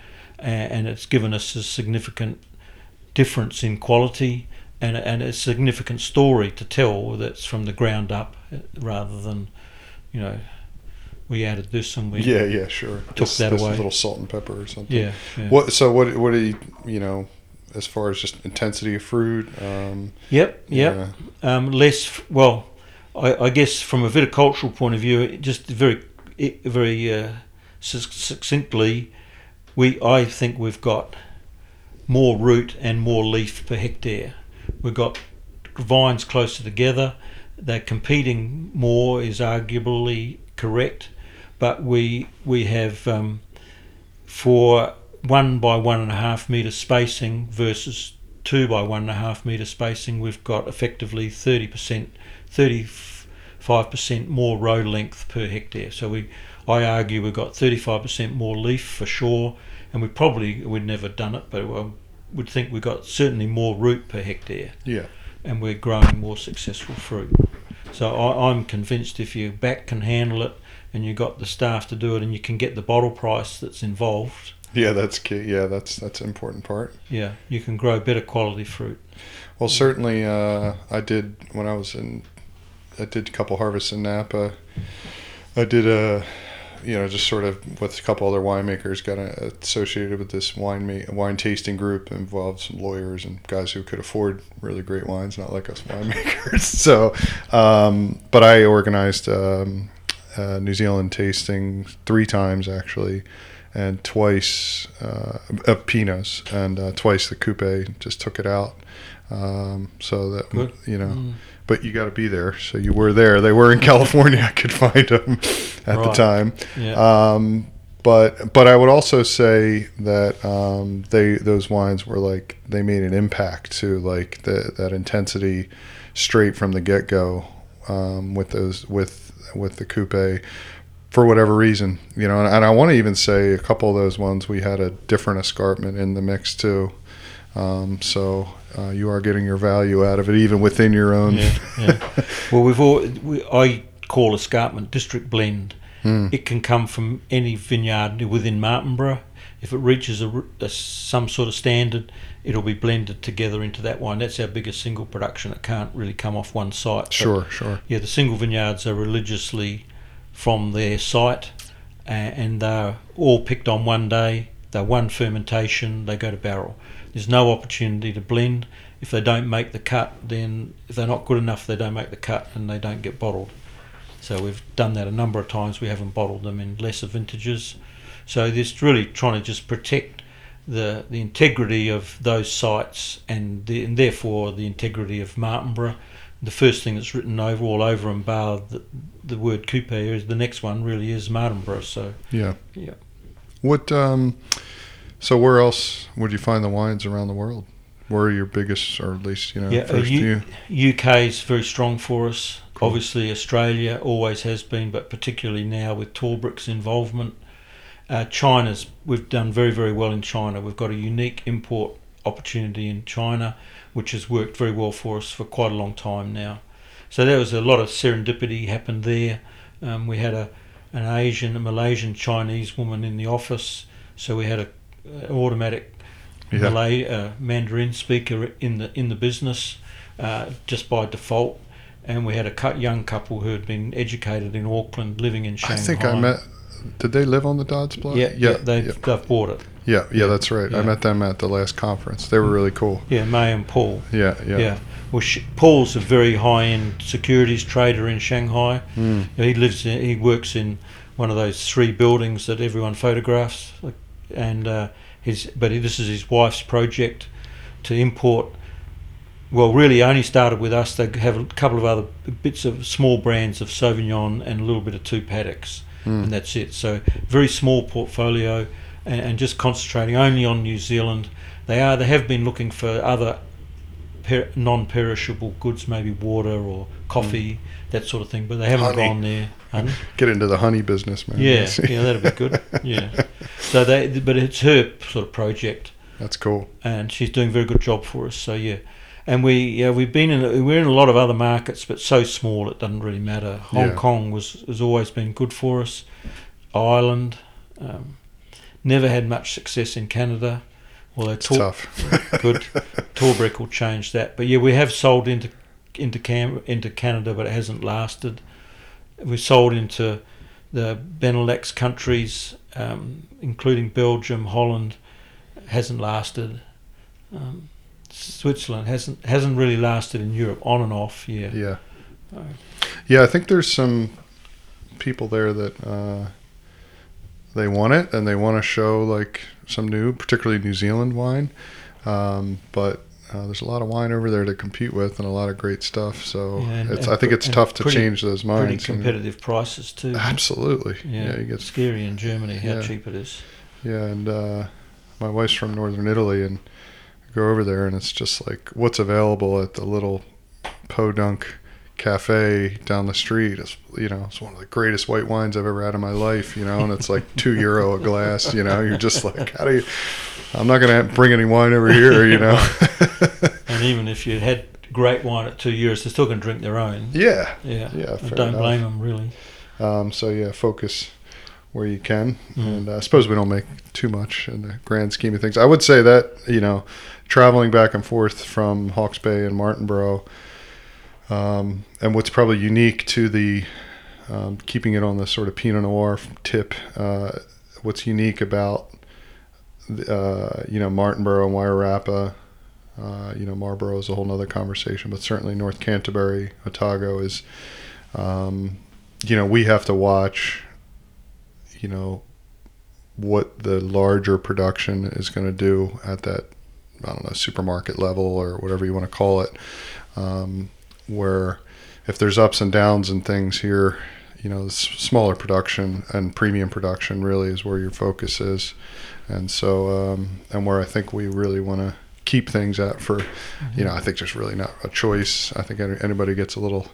and it's given us a significant difference in quality and and a significant story to tell that's from the ground up, rather than, you know, we added this and we Yeah, yeah, sure. Took Just- that just away. A little salt and pepper or something. yeah, yeah. What? So what? What do you? You know, as far as just intensity of fruit. Um, Yep, yep. yeah. Um, less well, I, I guess from a viticultural point of view, just very, very uh, succinctly, we I think we've got more root and more leaf per hectare. We've got vines closer together. They're competing more is arguably correct, but we we have um, for one by one and a half meter spacing versus two by one and a half meter spacing, we've got effectively 30%, 35% more row length per hectare. So we, I argue we've got 35% more leaf for sure, and we probably, we'd never done it, but I would think we've got certainly more root per hectare, Yeah. and we're growing more successful fruit. So I, I'm convinced if your back can handle it, and you've got the staff to do it, and you can get the bottle price that's involved, Yeah, that's key. Yeah, that's that's an important part. yeah, you can grow better quality fruit. Well, certainly, uh, I did when I was in. I did a couple harvests in Napa. I did a you know, just sort of with a couple other winemakers, got uh, associated with this wine ma- wine tasting group. Involved some lawyers and guys who could afford really great wines, not like us (laughs) winemakers. (laughs) so, um, but I organized um, New Zealand tasting three times actually, and twice uh, uh, Pinots, and uh, twice the Kupe. Just took it out. Um, so that Good. you know, Mm. But you got to be there. So you were there. They were in (laughs) California. I could find them at the time. Yeah. Um, but but I would also say that um, they those wines were like they made an impact to like the, that intensity straight from the get go um, with those with with the Kupe for whatever reason you know and, and I want to even say a couple of those ones we had a different escarpment in the mix too um, so uh, you are getting your value out of it even within your own Yeah, yeah. (laughs) well, we've all we, I call escarpment district blend. Hmm. It can come from any vineyard within Martinborough. If it reaches a, a some sort of standard, it'll be blended together into that wine. That's our biggest single production. It can't really come off one site. But, sure sure Yeah, the single vineyards are religiously from their site, and they're all picked on one day. They're one fermentation. They go to barrel. There's no opportunity to blend. If they don't make the cut, then if they're not good enough, they don't make the cut and they don't get bottled. So we've done that a number of times. We haven't bottled them in lesser vintages. So this really trying to just protect the the integrity of those sites and, the, and therefore the integrity of Martinborough. The first thing that's written over all over and bar the, the word Kupe is the next one really is Martinborough. So yeah Yeah. What? Um, so where else would you find the wines around the world? Where are your biggest, or at least you know, Yeah, first you- few? UK is very strong for us. Cool. Obviously, Australia always has been, but particularly now with Torbreck's involvement. Uh, China's we've done very very well in China. We've got a unique import opportunity in China, which has worked very well for us for quite a long time now. So there was a lot of serendipity happened there. Um, we had a an Asian, a Malaysian, Chinese woman in the office, so we had a, automatic Yeah. Malay uh, Mandarin speaker in the in the business uh, just by default, and we had a young couple who had been educated in Auckland, living in Shanghai. I think I met. Did they live on the Dodds Block? Yeah, yeah, yeah, they've, yeah, they've bought it. yeah, yeah, That's right. I met them at the last conference. They were really cool. Yeah, May and Paul. Yeah, yeah. Yeah. Well, sh- Paul's a very high-end securities trader in Shanghai. Mm. He lives. In, he works in one of those three buildings that everyone photographs, like, and uh, his. But this is his wife's project to import. Well, really, only started with us. They have a couple of other bits of small brands of Sauvignon and a little bit of two paddocks, Mm. and that's it. So very small portfolio, and, and just concentrating only on New Zealand. They are. They have been looking for other per, non-perishable goods, maybe water or coffee, that sort of thing. But they haven't Honey. gone there. Honey? Get into the honey business, man. Yeah, yeah, that'd be good. (laughs) Yeah. So they, but it's her sort of project, That's cool. and she's doing a very good job for us. So yeah, and we yeah we've been in we're in a lot of other markets, but so small it doesn't really matter. Hong Yeah. Kong was has always been good for us. Ireland, um, never had much success in Canada. It's Tor- tough. (laughs) good. Torbreck will change that. But yeah, we have sold into into Cam into Canada, but it hasn't lasted. We sold into the Benelux countries, um, including Belgium, Holland, hasn't lasted. Um, Switzerland hasn't hasn't really lasted in Europe, on and off. Yeah, yeah. Uh, Yeah, I think there's some people there that uh, they want it and they want to show like some new, particularly New Zealand wine. Um, but uh, there's a lot of wine over there to compete with and a lot of great stuff. So Yeah, and- it's, and I think it's tough to pretty- change those pretty minds. know. competitive prices too. Absolutely. Yeah, Yeah, you get scary in Germany how Yeah. cheap it is. Yeah, and uh, my wife's from northern Italy, and I go over there, and it's just like what's available at the little Podunk cafe down the street. It's you know it's one of the greatest white wines I've ever had in my life. You know, and it's like two euro a glass. You know, you're just like, how do you? I'm not gonna bring any wine over here. You know. (laughs) And even if you had great wine at two euros, they're still going to drink their own. yeah. Yeah, Yeah, I don't enough. blame them really. Um, so yeah, focus where you can, Mm. and uh, I suppose we don't make too much in the grand scheme of things. I would say that you know, traveling back and forth from Hawke's Bay and Martinborough, um, and what's probably unique to the um, keeping it on the sort of Pinot Noir tip, uh, what's unique about uh, you know Martinborough and Wairarapa, uh, you know Marlborough is a whole other conversation, but certainly North Canterbury, Otago is, um, you know, we have to watch, you know, what the larger production is going to do at that I don't know supermarket level or whatever you want to call it, um, where if there's ups and downs and things here, you know, smaller production and premium production really is where your focus is, and so um, and where I think we really want to keep things at for, you know, I think there's really not a choice. I think anybody gets a little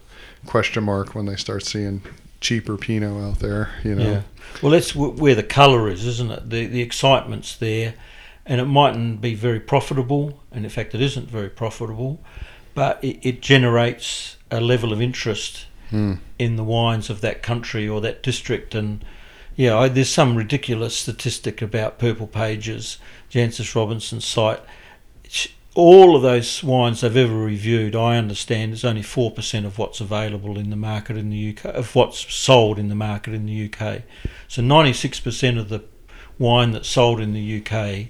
question mark when they start seeing cheaper Pinot out there, you know. Yeah. Well, that's where the colour is, isn't it? The the excitement's there, and it mightn't be very profitable, and in fact, it isn't very profitable, but it, it generates a level of interest mm. in the wines of that country or that district, and yeah, I, there's some ridiculous statistic about Purple Pages, Jancis Robinson's site all of those wines they've ever reviewed, I understand, is only four percent of what's available in the market in the UK, of what's sold in the market in the UK. So ninety-six percent of the wine that's sold in the UK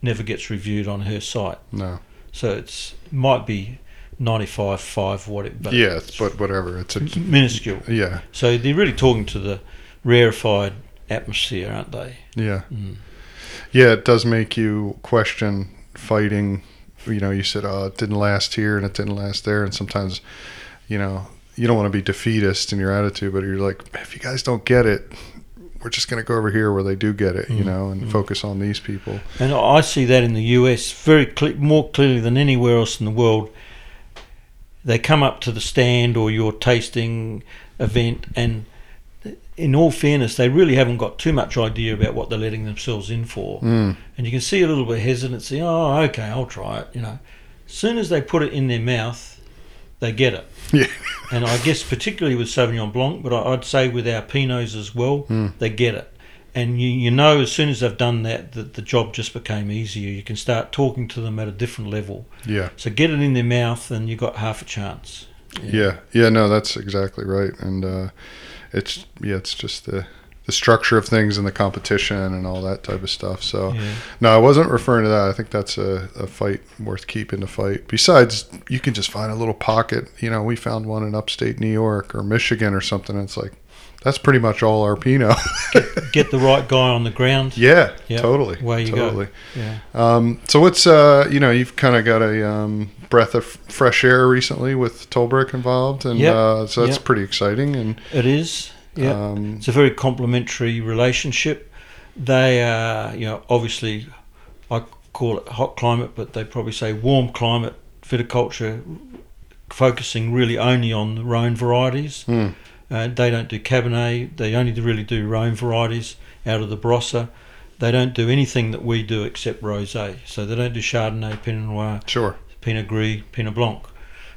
never gets reviewed on her site. No. So it's might be ninety-five five what it. But yeah, but whatever. It's a minuscule. Yeah. So they're really talking to the rarefied atmosphere, aren't they? Yeah. Mm. Yeah, it does make you question fighting. You know, you said, "Oh, it didn't last here and it didn't last there," and sometimes, you know, you don't want to be defeatist in your attitude, but you're like, if you guys don't get it, we're just going to go over here where they do get it, you mm. know, and mm. focus on these people. And I see that in the US very cle- more clearly than anywhere else in the world. They come up to the stand or your tasting event, and in all fairness, they really haven't got too much idea about what they're letting themselves in for. Mm. And you can see a little bit of hesitancy. Oh, okay, I'll try it. You know, as soon as they put it in their mouth, they get it. Yeah. (laughs) and I guess particularly with Sauvignon Blanc, but I'd say with our Pinots as well, mm. they get it. And you, you know, as soon as they've done that, that the job just became easier. You can start talking to them at a different level. Yeah. So get it in their mouth, and you got half a chance. Yeah. Yeah. yeah no, that's exactly right. And uh, it's yeah, it's just the the structure of things and the competition and all that type of stuff. So, yeah. no, I wasn't referring to that. I think that's a, a fight worth keeping to fight. Besides, you can just find a little pocket. You know, we found one in upstate New York or Michigan or something. it's like, that's pretty much all our Pinot. get, get, the right guy on the ground. (laughs) Yeah, yep. totally. Where you totally. go. Yeah. Um, so what's uh, you know, you've kind of got a um, breath of fresh air recently with Torbreck involved, and yep. uh, so that's yep. pretty exciting. And it is. Yeah, um, it's a very complementary relationship. They are, you know, obviously, I call it hot climate, but they probably say warm climate viticulture, focusing really only on the Rhone varieties. Mm. Uh, they don't do Cabernet. They only really do Rhone varieties out of the Barossa. They don't do anything that we do except rosé. So they don't do Chardonnay, Pinot Noir, sure, Pinot Gris, Pinot Blanc.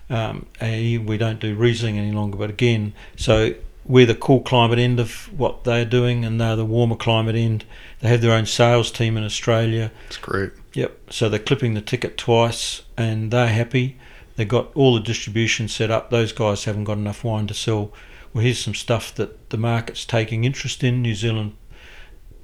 Um, we don't do Riesling any longer. But again, so we're the cool climate end of what they're doing, and they're the warmer climate end. They have their own sales team in Australia. It's great. Yep. So they're clipping the ticket twice, and they're happy. They've got all the distribution set up. Those guys haven't got enough wine to sell. Well, here's some stuff that the market's taking interest in. New Zealand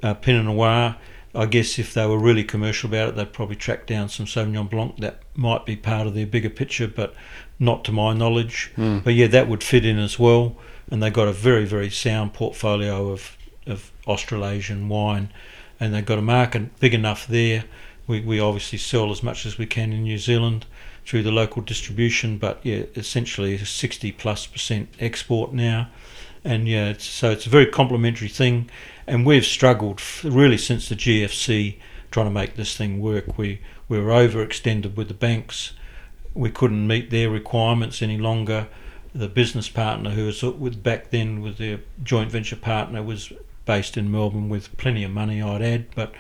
uh, Pinot Noir. I guess if they were really commercial about it, they'd probably track down some Sauvignon Blanc. That might be part of their bigger picture, but not to my knowledge. Mm. But yeah, that would fit in as well and they've got a very very sound portfolio of of Australasian wine, and they've got a market big enough there. We we obviously sell as much as we can in New Zealand through the local distribution, but yeah, essentially a 60 plus percent export now, and yeah, it's, so it's a very complementary thing, and we've struggled really since the GFC trying to make this thing work. We we were overextended with the banks. We couldn't meet their requirements any longer the business partner who was with back then with their joint venture partner was based in Melbourne with plenty of money, I'd add, but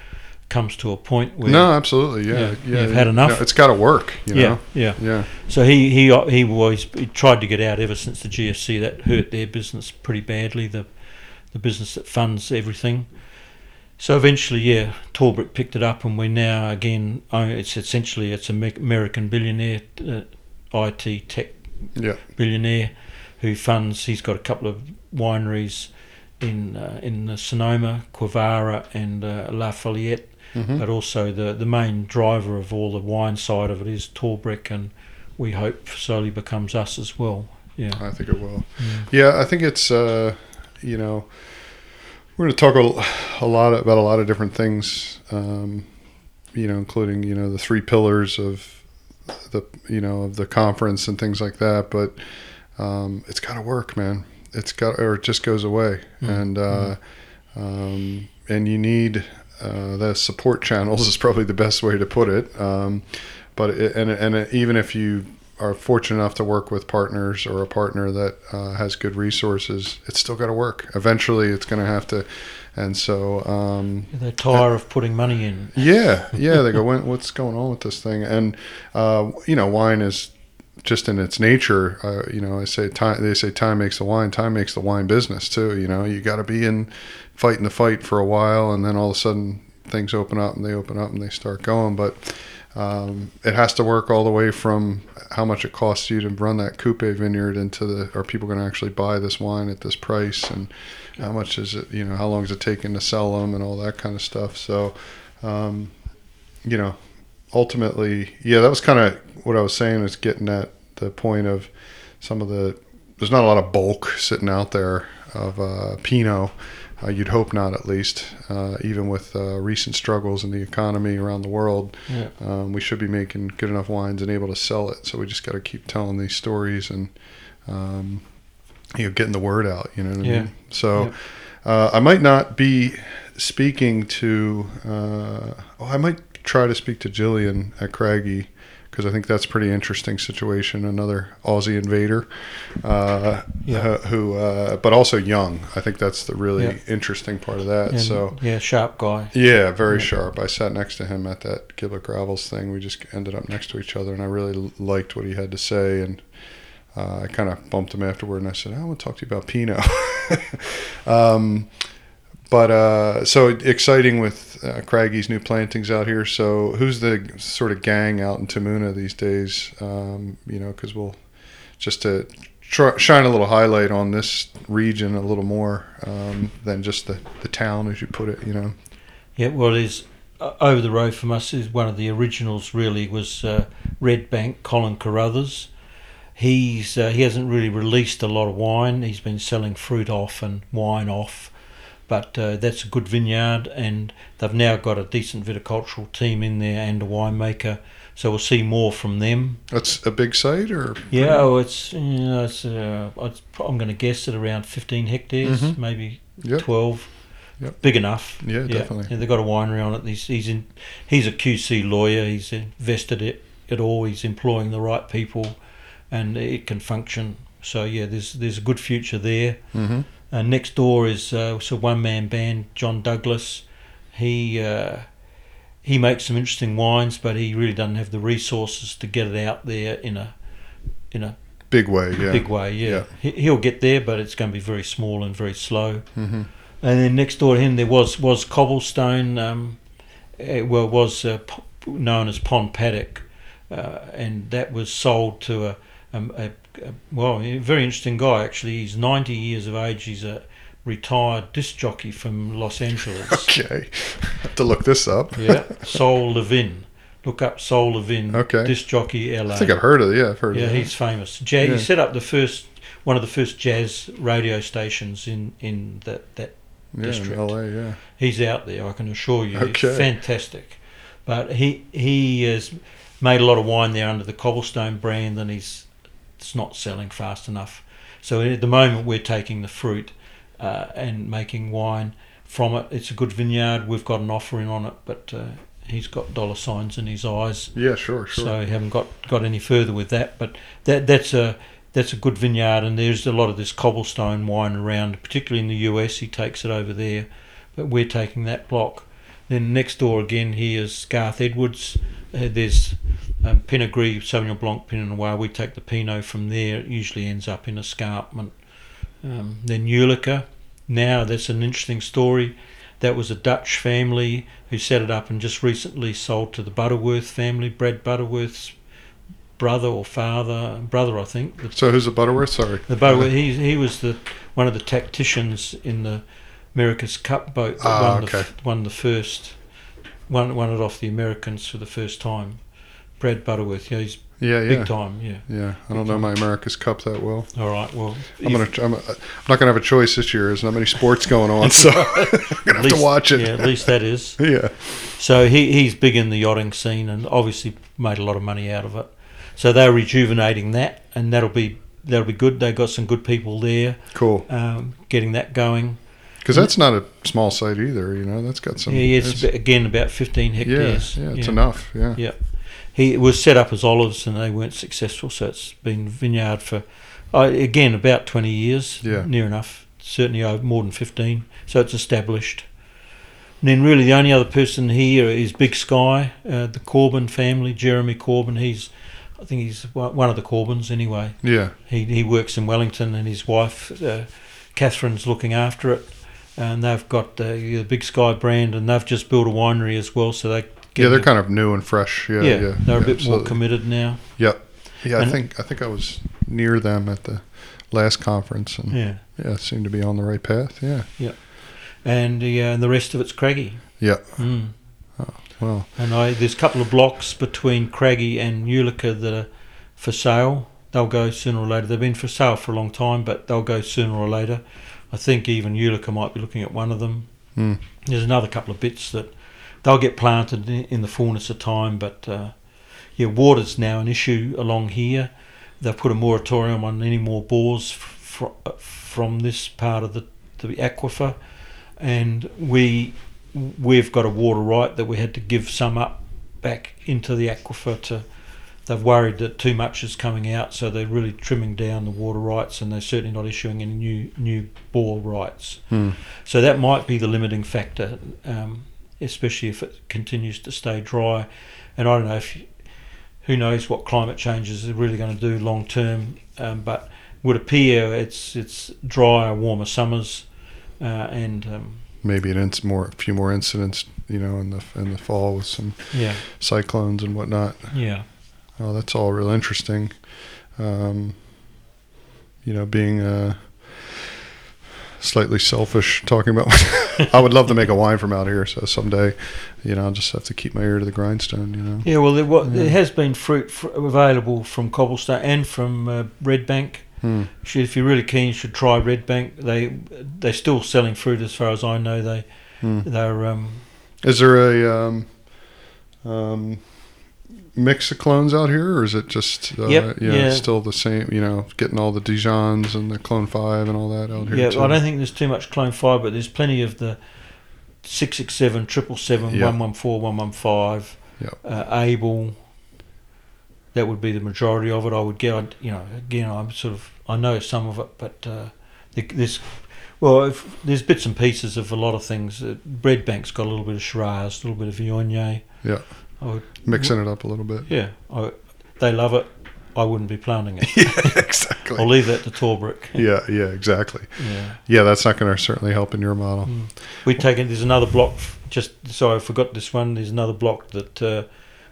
comes to a point where no, absolutely, yeah, yeah, yeah you've had enough. it's got to work, you yeah, know? yeah, yeah. So he he he was he tried to get out ever since the GFC. That hurt their business pretty badly. The the business that funds everything. So eventually, yeah, Torbreck picked it up, and we're now again. It's essentially it's an American billionaire, uh, IT tech yeah. billionaire who funds. He's got a couple of wineries in uh, in Sonoma, Quivira, and uh, La Follette. Mhm. But also the the main driver of all the wine side of it is Torbreck, and we hope slowly becomes us as well. Yeah. I think it will. Yeah, I think it's uh, you know we're going to talk a, a lot about a lot of different things, um, you know, including you know the three pillars of the you know of the conference and things like that. But um, it's got to work, man. It's got or it just goes away, Mm. and uh, um, and you need uh, the support channels (laughs) is probably the best way to put it. Um, but it, and and even if you are fortunate enough to work with partners or a partner that uh, has good resources, it's still got to work. Eventually, it's going to have to, and so um, They tire of putting money in. yeah, yeah. They go, (laughs) what's going on with this thing? And uh, you know, wine is just in its nature. Uh, you know, I say time. They say time makes the wine. Time makes the wine business too. You know, you got to be in fighting the fight for a while, and then all of a sudden things open up and they open up and they start going. But um, it has to work all the way from how much it costs you to run that Kupe vineyard into the are people going to actually buy this wine at this price? And how much is it you know how long is it taking to sell them and all that kind of stuff? So um, you know ultimately yeah that was kind of what i was saying is getting at the point of some of the there's not a lot of bulk sitting out there of uh, pinot uh, you'd hope not at least uh, even with uh, recent struggles in the economy around the world Yeah. um, we should be making good enough wines and able to sell it. So we just got to keep telling these stories and um, you know getting the word out. You know what I mean? So Yep. uh, I might not be speaking to. Uh, oh, I might try to speak to Julian at Craggy because I think that's a pretty interesting situation. Another Aussie invader, uh, Yeah. who, uh, but also young. I think that's the really Yeah. interesting part of that. And, so. yeah, sharp guy. Yeah, very Yeah. sharp. I sat next to him at that Gimblett Gravels thing. We just ended up next to each other, and I really liked what he had to say. And uh, I kind of bumped him afterward, and I said, "I want to talk to you about Pinot." (laughs) um, but uh, so exciting with uh, Craggy's new plantings out here. So who's the sort of gang out in Te Muna these days? Um, you know, because we'll just to shine a little highlight on this region a little more um, than just the, the town, as you put it. You know. Yeah, well, is uh, over the road from us is one of the originals. Really was uh, Red Bank Colin Carruthers. He's uh, he hasn't really released a lot of wine. He's been selling fruit off and wine off, but uh, that's a good vineyard, and they've now got a decent viticultural team in there and a winemaker. So we'll see more from them. That's a big site, or Yeah, oh, it's you know, it's, uh, it's I'm going to guess at around 15 hectares, Mhm. maybe Yep. 12. Yep. Big enough. Yeah, definitely. Yeah, they've got a winery on it. He's he's in. He's a QC lawyer. He's invested it it all. He's employing the right people, and it can function. So yeah, there's there's a good future there. Mm-hmm. Uh, next door is uh, so one man band John Douglas. He uh, he makes some interesting wines, but he really doesn't have the resources to get it out there in a in a Big way, yeah. big way. Yeah, He, he'll get there, but it's going to be very small and very slow. Mm-hmm. And then next door to him there was was cobblestone. Um, it, well, was uh, p- known as Pond Paddock, uh, and that was sold to a, a, a well, very interesting guy actually. He's ninety years of age. He's a retired disc jockey from Los Angeles. (laughs) Okay, (laughs) have to look this up. yeah, Sol Levin. Look up Sol Levin. Okay. Disc jockey LA. I think I've heard of it. Yeah, I've heard Yeah, of it. Yeah, he's famous. Jazz, Yeah. He set up the first one of the first jazz radio stations in in that that yeah, district. in LA. Yeah, He's out there, I can assure you. Okay. He's fantastic. But he he has made a lot of wine there under the Cobblestone brand, and he's it's not selling fast enough. So at the moment, we're taking the fruit uh, and making wine from it. It's a good vineyard. We've got an offering on it, but uh, he's got dollar signs in his eyes, yeah, sure, sure. so we haven't got got any further with that. But that that's a that's a good vineyard, and there's a lot of this cobblestone wine around, particularly in the US. He takes it over there, but we're taking that block. Then next door again, here's Garth Edwards. Uh, there's um, Pinot Gris, Sauvignon Blanc, Pinot Noir. We take the Pinot from there. It usually ends up in escarpment. Um, then Julicher. Now that's an interesting story. That was a Dutch family who set it up and just recently sold to the Butterworth family. Brad Butterworth's brother or father, brother, I think. The, So who's the Butterworth? Sorry. the boat, he he was the one of the tacticians in the America's Cup boat that Ah, won, okay. the, won the first, won won it off the Americans for the first time. Brad Butterworth, yeah, he's Yeah, yeah, big time, yeah. yeah. I don't know my America's Cup that well. All right, well, I'm gonna. I'm, I'm not gonna have a choice this year. There's not many sports going on, (laughs) so I'm (laughs) gonna have least- to watch it. Yeah, at least that is. (laughs) Yeah. So he, he's big in the yachting scene and obviously made a lot of money out of it. So they're rejuvenating that, and that'll be that'll be good. They've got some good people there, Cool. um, getting that going. Because that's not a small site either. You know, that's got some. yeah, it's, it's- again about 15 hectares. yeah, yeah it's enough. Yeah. Yeah. He it was set up as olives and they weren't successful, so it's been vineyard for uh, again about 20 years. Yeah. near enough. Certainly over more than 15. So it's established. And then really the only other person here is Big Sky, uh, the Corbin family, Jeremy Corbin. He's I think he's one one of the Corbins anyway. Yeah. He he works in Wellington, and his wife uh, Catherine's looking after it. And they've got the, the Big Sky brand, and they've just built a winery as well. So they Yeah, they're kind of new and fresh. Yeah, yeah, yeah. they're a yeah, bit more committed now. Yep. Yeah, I think I think I was near them at the last conference, and yeah, Yeah, it seemed to be on the right path. Yeah. Yeah. And the uh, and the rest of it's craggy. Yeah. Mm. Well. And I there's a couple of blocks between Craggy and Julicher that are for sale. They'll go sooner or later. They've been for sale for a long time, but they'll go sooner or later. I think even Julicher might be looking at one of them. Mm. There's another couple of bits that they'll get planted in the fullness of time, but uh, yeah, water's now an issue along here. They've put a moratorium on any more bores fr- fr- from this part of the, the aquifer, and we we've got a water right that we had to give some up back into the aquifer to they've worried that too much is coming out so they're really trimming down the water rights and they're certainly not issuing any new new bore rights Hmm. so that might be the limiting factor um, especially if it continues to stay dry and I don't know if who knows what climate changes are really going to do long term um, but would appear it's it's drier warmer summers uh, and um, Maybe an inc- more, a few more incidents, you know, in the in the fall with some yeah cyclones and whatnot. yeah Oh, that's all real interesting. Um, you know, being uh, slightly selfish, talking about. (laughs) I would love to make a wine from out here, so someday, you know, I'll just have to keep my ear to the grindstone. You know. Yeah, well, there, Yeah. there has been fruit fr- available from Cobblestone and from uh, Red Bank. Hmm. Should, if you're really keen, you should try Red Bank. They they're still selling fruit, as far as I know. They Hmm. they're um, Is there a um, um, mix of clones out here, or is it just uh, Yep, yeah, yeah. still the same? You know, getting all the Dijons and the Clone Five and all that out here. yeah. I don't think there's too much Clone Five, but there's plenty of the six six seven, triple seven, one one four, one one five, uh, Abel. That would be the majority of it. I would get. You know, again, I'm sort of I know some of it, but uh, the- this. Well, if, there's bits and pieces of a lot of things. Uh, Red Bank's got a little bit of Shiraz, a little bit of Viognier. Yeah. I would, Mixing it up a little bit. yeah, I, they love it. I wouldn't be planting it. (laughs) yeah, exactly. I'll leave that to Torbreck. Yeah, yeah, exactly. Yeah. Yeah, that's not going to certainly help in your model. Mm. We it. There's another block. Just sorry, I forgot this one. There's another block that uh,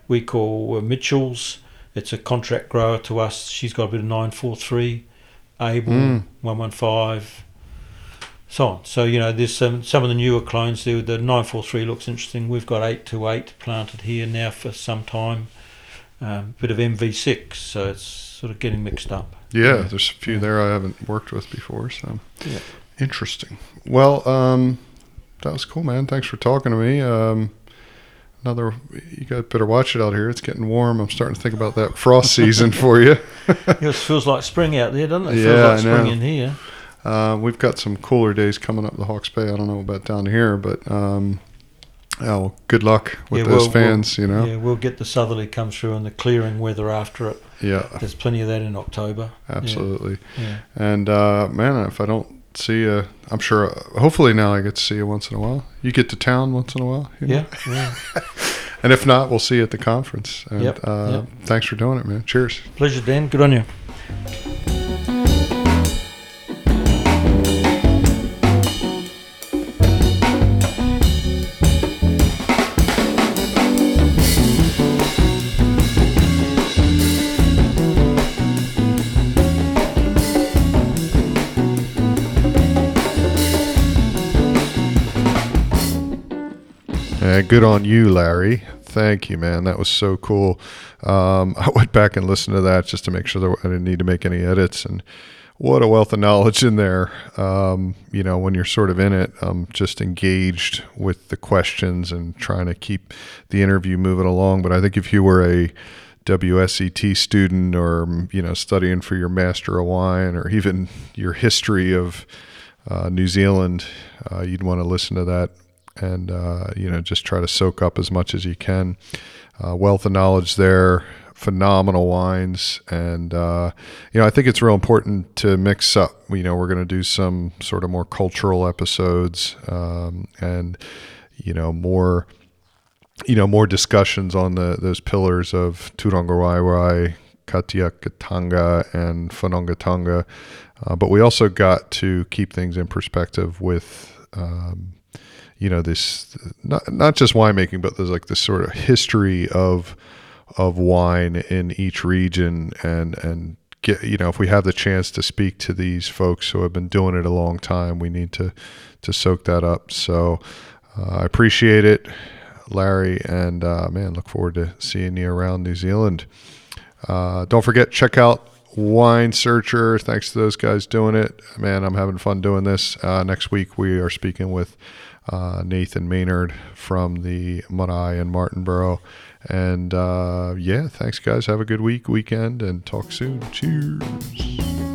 we call uh, Mitchell's. It's a contract grower to us. She's got a bit of nine four three, Abel Mm. one one five, so on. So you know, there's some some of the newer clones. The the nine four three looks interesting. We've got eight two eight planted here now for some time. Um, bit of MV six, so it's sort of getting mixed up. Yeah, there's a few there I haven't worked with before, so Yeah. interesting. Well, um, that was cool, man. Thanks for talking to me. Um, another, you got better watch it out here. It's getting warm. I'm starting to think about that frost season for you. (laughs) it feels like spring out there, doesn't it? It Yeah, feels I like spring know. in here. Uh, we've got some cooler days coming up the Hawke's Bay. I don't know about down here, but um, oh, good luck with Yeah, those we'll- fans. you know, Yeah, we'll get the southerly come through and the clearing weather after it. yeah, There's plenty of that in October. absolutely. Yeah. And uh, man, if I don't see you, I'm sure. hopefully now I get to see you once in a while. You get to town once in a while. you know? Yeah. yeah. (laughs) And if not, we'll see you at the conference. And Yep, uh, yep. thanks for doing it, man. Cheers. Pleasure, Dan. Good on you. Man. Good on you, Larry. Thank you, man. That was so cool. Um, (laughs) I went back and listened to that just to make sure that I didn't need to make any edits. And what a wealth of knowledge in there. Um, you know, when you're sort of in it, um, just engaged with the questions and trying to keep the interview moving along. But I think if you were a WSET student or, you know, studying for your Master of Wine or even your history of uh, New Zealand, uh, you'd want to listen to that and uh, you know just try to soak up as much as you can. Uh, wealth of knowledge there, phenomenal wines, and uh, you know I think it's real important to mix up. You know we're going to do some sort of more cultural episodes um, and you know more you know more discussions on the those pillars of Turangawaewae, Kaitiakitanga, and Whanaungatanga. Uh, but we also got to keep things in perspective with um, you know this not not just winemaking, but there's like this sort of history of of wine in each region and and get you know if we have the chance to speak to these folks who have been doing it a long time, we need to to soak that up. So uh, I appreciate it, Larry, and uh, man, look forward to seeing you around New Zealand. Uh, don't forget check out Wine Searcher. Thanks to those guys doing it. Man, I'm having fun doing this. Uh, next week we are speaking with uh, Nathan Maynard from the Marae in Martinborough. And uh, yeah, thanks, guys. Have a good week, weekend, and talk soon. Cheers.